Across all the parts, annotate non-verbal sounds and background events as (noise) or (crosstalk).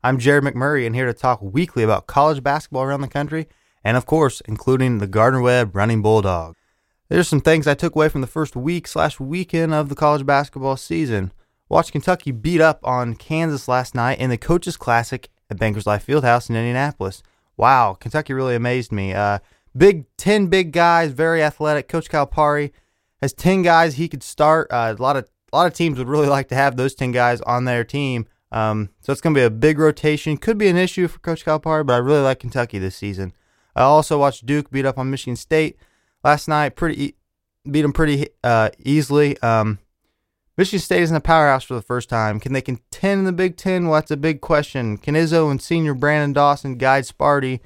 I'm Jared McMurray and here to talk weekly about college basketball around the country and, of course, including the Gardner Webb Running Bulldog. There's some things I took away from the first week slash weekend of the college basketball season. Watched Kentucky beat up on Kansas last night in the Coaches Classic at Bankers Life Fieldhouse in Indianapolis. Wow, Kentucky really amazed me. Uh, big, 10 big guys, very athletic. Coach Calipari has 10 guys he could start. Uh, a lot of a lot of teams would really like to have those 10 guys on their team. Um, so it's going to be a big rotation. Could be an issue for Coach Calipari, but I really like Kentucky this season. I also watched Duke beat up on Michigan State last night. Pretty beat them pretty uh, easily. Um, Michigan State is in the powerhouse for the first time. Can they contend in the Big Ten? Well, that's a big question. Can Izzo and senior Branden Dawson guide Sparty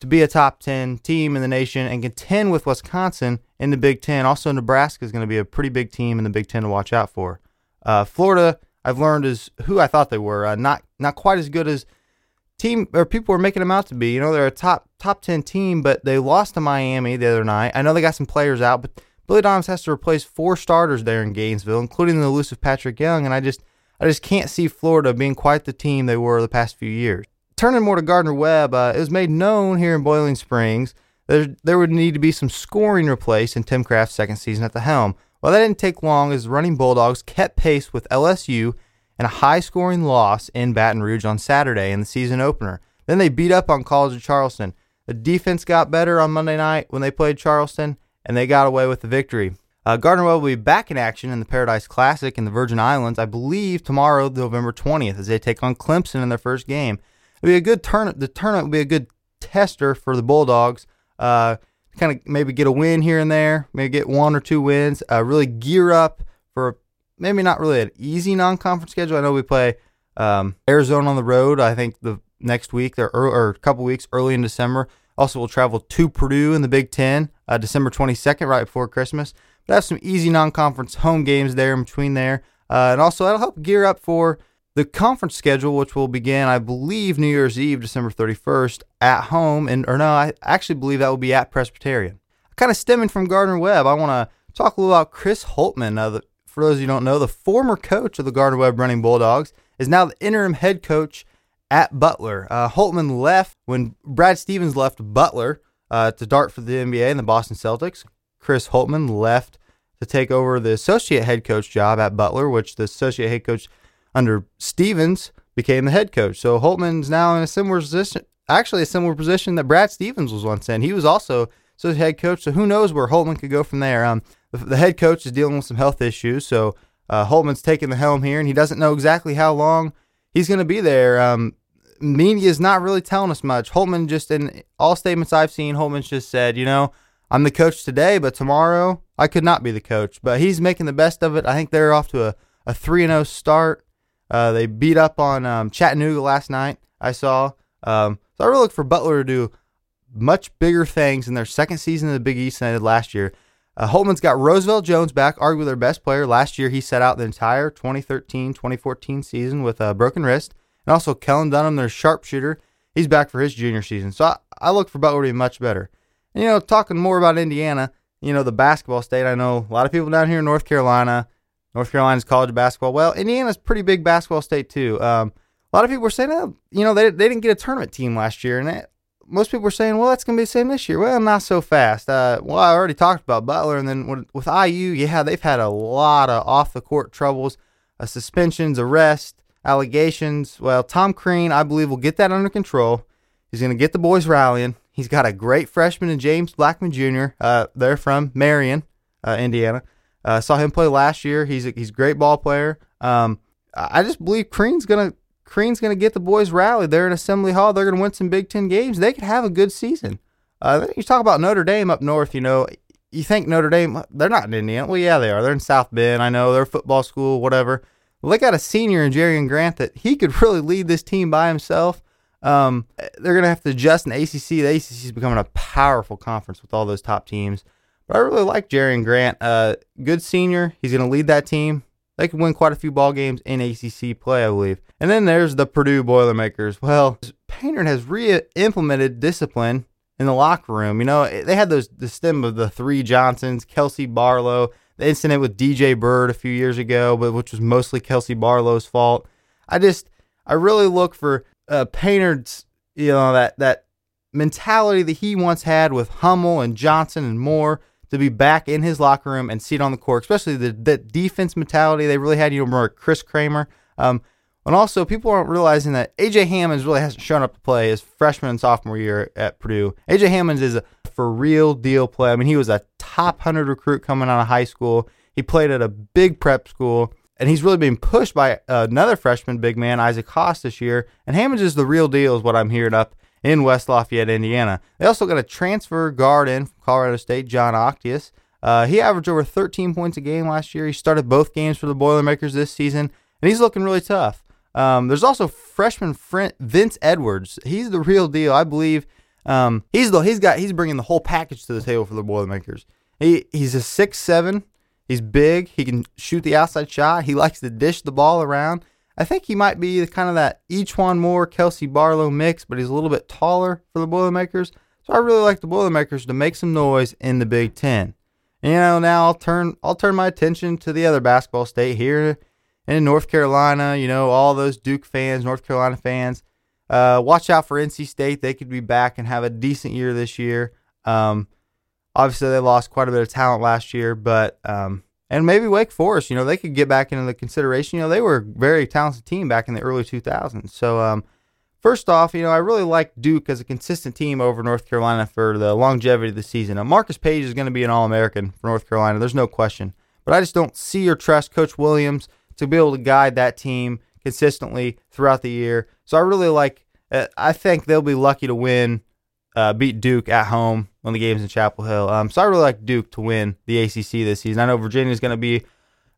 to be a top 10 team in the nation and contend with Wisconsin in the Big Ten? Also, Nebraska is going to be a pretty big team in the Big Ten to watch out for. Uh, Florida, I've learned, is who I thought they were. Uh, not not quite as good as team or people were making them out to be. You know, they're a top top 10 team, but they lost to Miami the other night. I know they got some players out, but Billy Donovan has to replace four starters there in Gainesville, including the elusive Patric Young, and I just I just can't see Florida being quite the team they were the past few years. Turning more to Gardner Webb, uh, it was made known here in Boiling Springs that there would need to be some scoring replaced in Tim Craft's second season at the helm. Well, that didn't take long as the running Bulldogs kept pace with LSU and a high scoring loss in Baton Rouge on Saturday in the season opener. Then they beat up on College of Charleston. The defense got better on Monday night when they played Charleston, and they got away with the victory. Uh, Gardner Webb will be back in action in the Paradise Classic in the Virgin Islands, I believe, tomorrow, November 20th, as they take on Clemson in their first game. It'll be a good turn. The tournament will be a good tester for the Bulldogs. Uh, kind of maybe get a win here and there, maybe get one or two wins. Uh, really gear up for maybe not really an easy non-conference schedule. I know we play um, Arizona on the road. I think the next week or, or a couple weeks early in December. Also, we'll travel to Purdue in the Big Ten, uh, December 22nd, right before Christmas. But have some easy non-conference home games there in between there, uh, and also that'll help gear up for the conference schedule, which will begin, I believe, New Year's Eve, December 31st, at home, and or no, I actually believe that will be at Presbyterian. Kind of stemming from Gardner Webb, I want to talk a little about Chris Holtmann. Uh, the, for those of you don't know, the former coach of the Gardner Webb Running Bulldogs is now the interim head coach at Butler. Uh, Holtmann left when Brad Stevens left Butler uh, to dart for the NBA and the Boston Celtics. Chris Holtmann left to take over the associate head coach job at Butler, which the associate head coach under Stevens became the head coach. So Holtmann's now in a similar position, actually a similar position that Brad Stevens was once in. He was also associate head coach, so who knows where Holtmann could go from there. Um, the, the head coach is dealing with some health issues, so uh, Holtmann's taking the helm here, and he doesn't know exactly how long he's going to be there. Um, media is not really telling us much. Holtmann just in all statements I've seen, Holtmann's just said, you know, I'm the coach today, but tomorrow I could not be the coach. But he's making the best of it. I think they're off to a, a 3 0 start. Uh, they beat up on um, Chattanooga last night, I saw. Um, so I really look for Butler to do much bigger things in their second season in the Big East than they did last year. Uh, Holtmann's got Roosevelt Jones back, arguably their best player. Last year, he set out the entire 2013 2014 season with a broken wrist. And also, Kellen Dunham, their sharpshooter, he's back for his junior season. So I, I look for Butler to be much better. And, you know, talking more about Indiana, you know, the basketball state, I know a lot of people down here in North Carolina, North Carolina's college basketball. Well, Indiana's pretty big basketball state, too. Um, a lot of people were saying, oh, you know, they, they didn't get a tournament team last year. And it, most people were saying, well, that's going to be the same this year. Well, not so fast. Uh, well, I already talked about Butler. And then with, with IU, yeah, they've had a lot of off the court troubles, uh, suspensions, arrests, allegations. Well, Tom Crean, I believe, will get that under control. He's going to get the boys rallying. He's got a great freshman in James Blackmon Jr. Uh, they're from Marion, uh, Indiana. Uh, saw him play last year. He's a, he's a great ball player. Um, I just believe Crean's gonna Crean's gonna get the boys rallied. They're in Assembly Hall. They're gonna win some Big Ten games. They could have a good season. Uh, you talk about Notre Dame up north. You know, you think Notre Dame they're not in Indiana. Well, yeah, they are. They're in South Bend. I know they're a football school, whatever. They got a senior in Jerian Grant that he could (laughs) really lead this team by himself. Um, they're to have to adjust in ACC. The ACC is becoming a powerful conference with all those top teams. But I really like Jerian Grant. Uh, good senior. He's going to lead that team. They can win quite a few ball games in ACC play, I believe. And then there's the Purdue Boilermakers. Well, Painter has re-implemented discipline in the locker room. You know, they had those the stem of the three Johnsons, Kelsey Barlow, the incident with DJ Byrd a few years ago, but which was mostly Kelsey Barlow's fault. I just I really look for uh, Painter's, you know, that that mentality that he once had with Hummel and Johnson and Moore to be back in his locker room and see it on the court, especially the, the defense mentality they really had. You remember Chris Kramer. Um, and also, people aren't realizing that AJ Hammons really hasn't shown up to play his freshman and sophomore year at Purdue. AJ Hammons is a for real deal play. I mean, he was a top 100 recruit coming out of high school. He played at a big prep school, and he's really being pushed by another freshman big man, Isaac Haas, this year. And Hammons is the real deal, is what I'm hearing up in West Lafayette, Indiana. They also got a transfer guard in from Colorado State, Jon Octeus. Uh, he averaged over 13 points a game last year. He started both games for the Boilermakers this season, and he's looking really tough. Um, there's also freshman Vince Edwards. He's the real deal. I believe um, he's the he's got he's bringing the whole package to the table for the Boilermakers. He he's a six seven. He's big. He can shoot the outside shot. He likes to dish the ball around. I think he might be kind of that E'Twaun Moore, Kelsey Barlow mix, but he's a little bit taller for the Boilermakers. So I really like the Boilermakers to make some noise in the Big Ten. And, you know, now I'll turn I'll turn my attention to the other basketball state here in North Carolina, you know, all those Duke fans, North Carolina fans, uh, watch out for NC State. They could be back and have a decent year this year. Um, obviously, they lost quite a bit of talent last year, but um, and maybe Wake Forest, you know, they could get back into the consideration. You know, they were a very talented team back in the early 2000s. So, um, first off, you know, I really like Duke as a consistent team over North Carolina for the longevity of the season. Now, Marcus Paige is going to be an All American for North Carolina. There's no question. But I just don't see or trust Coach Williams to be able to guide that team consistently throughout the year. So I really like. Uh, I think they'll be lucky to win, uh, beat Duke at home on the games in Chapel Hill. Um, so I really like Duke to win the ACC this season. I know Virginia is going to be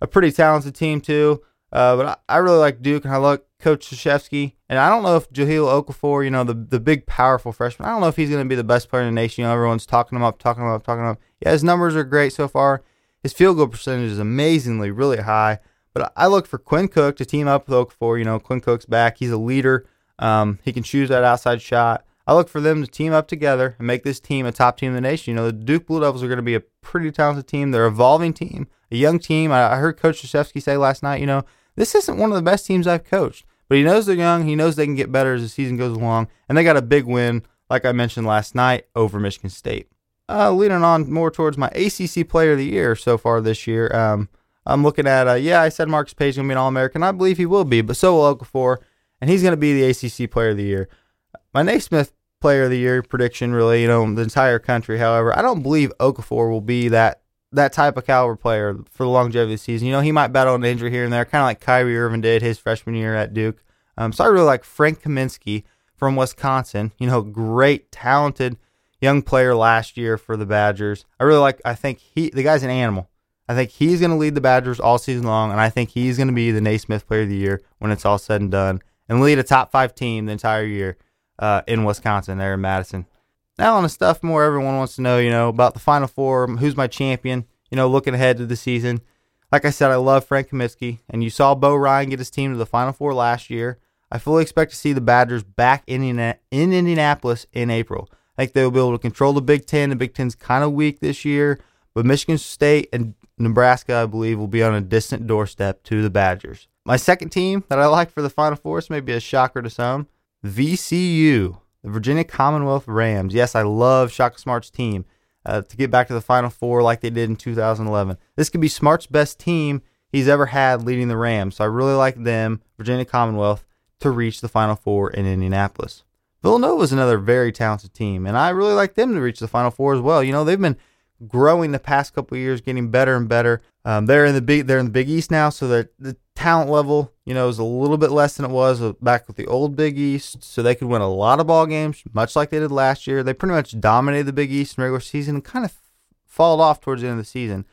a pretty talented team too, uh, but I, I, really like Duke and I like Coach Krzyzewski. And I don't know if Jahlil Okafor, you know, the the big powerful freshman, I don't know if he's going to be the best player in the nation. You know, everyone's talking him up, talking him up, talking him up. Yeah, his numbers are great so far. His field goal percentage is amazingly really high. But I look for Quinn Cook to team up with Okafor. You know, Quinn Cook's back. He's a leader. Um, he can choose that outside shot. I look for them to team up together and make this team a top team in the nation. You know, the Duke Blue Devils are going to be a pretty talented team. They're an evolving team, a young team. I, heard Coach Krzyzewski say last night, you know, this isn't one of the best teams I've coached, but he knows they're young. He knows they can get better as the season goes along. And they got a big win, like I mentioned last night, over Michigan State. Uh, leading on more towards my ACC Player of the Year so far this year. Um, I'm looking at, uh, yeah, I said Marcus Paige is going to be an All American. I believe he will be, but so will Okafor, and he's going to be the ACC Player of the Year. My Naismith Player of the Year prediction, really, you know, the entire country. However, I don't believe Okafor will be that that type of caliber player for the longevity of the season. You know, he might battle an injury here and there, kind of like Kyrie Irving did his freshman year at Duke. Um, so I really like Frank Kaminsky from Wisconsin. You know, great, talented young player last year for the Badgers. I really like. I think he the guy's an animal. I think he's going to lead the Badgers all season long, and I think he's going to be the Naismith Player of the Year when it's all said and done, and lead a top five team the entire year uh, in Wisconsin, there in Madison. Now on the stuff more everyone wants to know, you know, about the Final Four, who's my champion, you know, looking ahead to the season. Like I said, I love Frank Kaminsky, and you saw Bo Ryan get his team to the Final Four last year. I fully expect to see the Badgers back in, in Indianapolis in April. I think they'll be able to control the Big Ten. The Big Ten's kind of weak this year, but Michigan State and Nebraska, I believe, will be on a distant doorstep to the Badgers. My second team that I like for the Final Four, this may be a shocker to some, VCU, the Virginia Commonwealth Rams. Yes, I love Shaka Smart's team uh, to get back to the Final Four like they did in 2011. This could be Smart's best team he's ever had leading the Rams. So I really like them, Virginia Commonwealth, to reach the Final Four in Indianapolis. Villanova is another very talented team, and I really like them to reach the Final Four as well. You know, they've been growing the past couple years, getting better and better. Um, they're in the big they're in the Big East now, so that the talent level you know is a little bit less than it was back with the old Big East. So they could win a lot of ball games, much like they did last year. They pretty much dominated the Big East in regular season and kind of fall off towards the end of the season.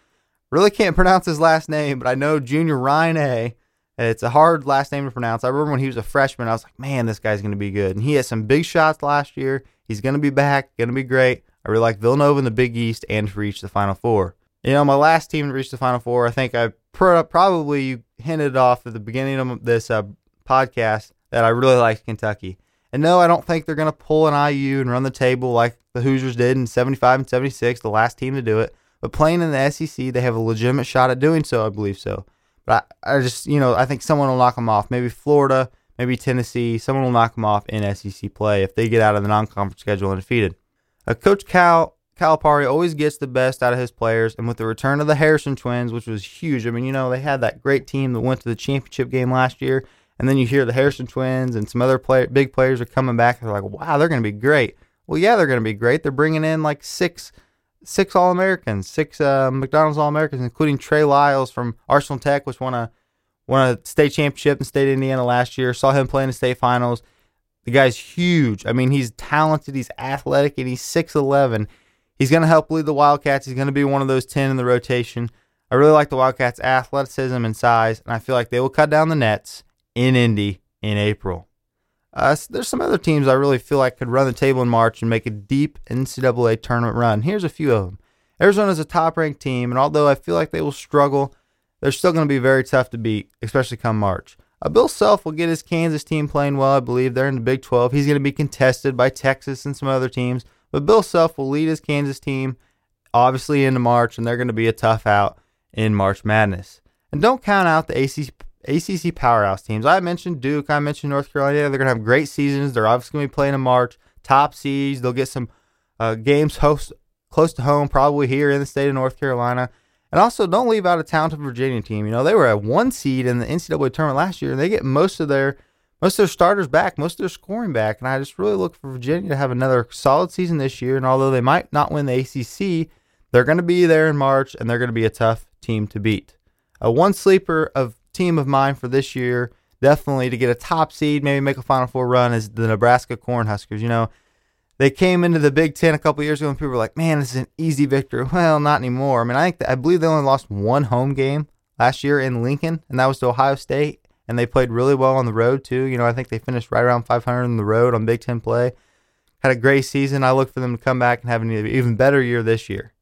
Really can't (laughs) pronounce his last name, but I know Junior Ryan A. It's a hard last name to pronounce. I remember when he was a freshman, I was like, man, this guy's going to be good. And he had some big shots last year. He's going to be back, going to be great. I really like Villanova in the Big East and to reach the Final Four. You know, my last team to reach the Final Four, I think I pr- probably you hinted off at the beginning of this uh, podcast that I really like Kentucky. And no, I don't think they're going to pull an IU and run the table like the Hoosiers did in 75 and 76, the last team to do it. But playing in the SEC, they have a legitimate shot at doing so, I believe so. But I, I just, you know, I think someone will knock them off. Maybe Florida, maybe Tennessee. Someone will knock them off in SEC play if they get out of the non-conference schedule undefeated. Uh, Coach Cal Calipari always gets the best out of his players, and with the return of the Harrison twins, which was huge. I mean, you know, they had that great team that went to the championship game last year, and then you hear the Harrison twins and some other play, big players are coming back. They're like, wow, they're going to be great. Well, yeah, they're going to be great. They're bringing in like six six All Americans, six uh, McDonald's All Americans, including Trey Lyles from Arsenal Tech, which won a won a state championship in state Indiana last year. Saw him play in the state finals. The guy's huge. I mean, he's talented, he's athletic, and he's 6'11. He's going to help lead the Wildcats. He's going to be one of those 10 in the rotation. I really like the Wildcats' athleticism and size, and I feel like they will cut down the nets in Indy in April. Uh, so there's some other teams I really feel like could run the table in March and make a deep NCAA tournament run. Here's a few of them. Arizona's a top ranked team, and although I feel like they will struggle, they're still going to be very tough to beat, especially come March. Uh, Bill Self will get his Kansas team playing well, I believe. They're in the Big 12. He's going to be contested by Texas and some other teams, but Bill Self will lead his Kansas team, obviously, into March, and they're going to be a tough out in March Madness. And don't count out the ACC ACC powerhouse teams. I mentioned Duke. I mentioned North Carolina. They're going to have great seasons. They're obviously going to be playing in March. Top seeds. They'll get some uh, games host close to home, probably here in the state of North Carolina. And also, don't leave out a talented Virginia team. You know, they were at one seed in the NCAA tournament last year, and they get most of their most of their starters back, most of their scoring back. And I just really look for Virginia to have another solid season this year. And although they might not win the ACC, they're going to be there in March, and they're going to be a tough team to beat. A one sleeper of team of mine for this year, definitely to get a top seed, maybe make a Final Four run, is the Nebraska Cornhuskers. You know, they came into the Big Ten a couple years ago, and people were like, "Man, this is an easy victory." (laughs) Well, not anymore. I mean, I think I believe they only lost one home game last year in Lincoln, and that was to Ohio State. And they played really well on the road too. You know, I think they finished right around 500 on the road on Big Ten play. Had a great season. I look for them to come back and have an even better year this year.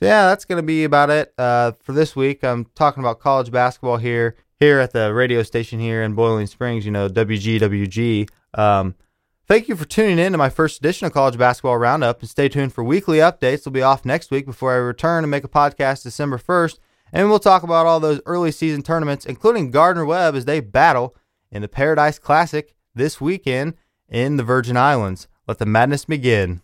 So yeah, that's going to be about it uh, for this week. I'm talking about college basketball here, here at the radio station here in Boiling Springs. You know, WGWG. Um, thank you for tuning in to my first edition of College Basketball Roundup, and stay tuned for weekly updates. We'll be off next week before I return and make a podcast December 1st, and we'll talk about all those early season tournaments, including Gardner Webb as they battle in the Paradise Classic this weekend in the Virgin Islands. Let the madness begin.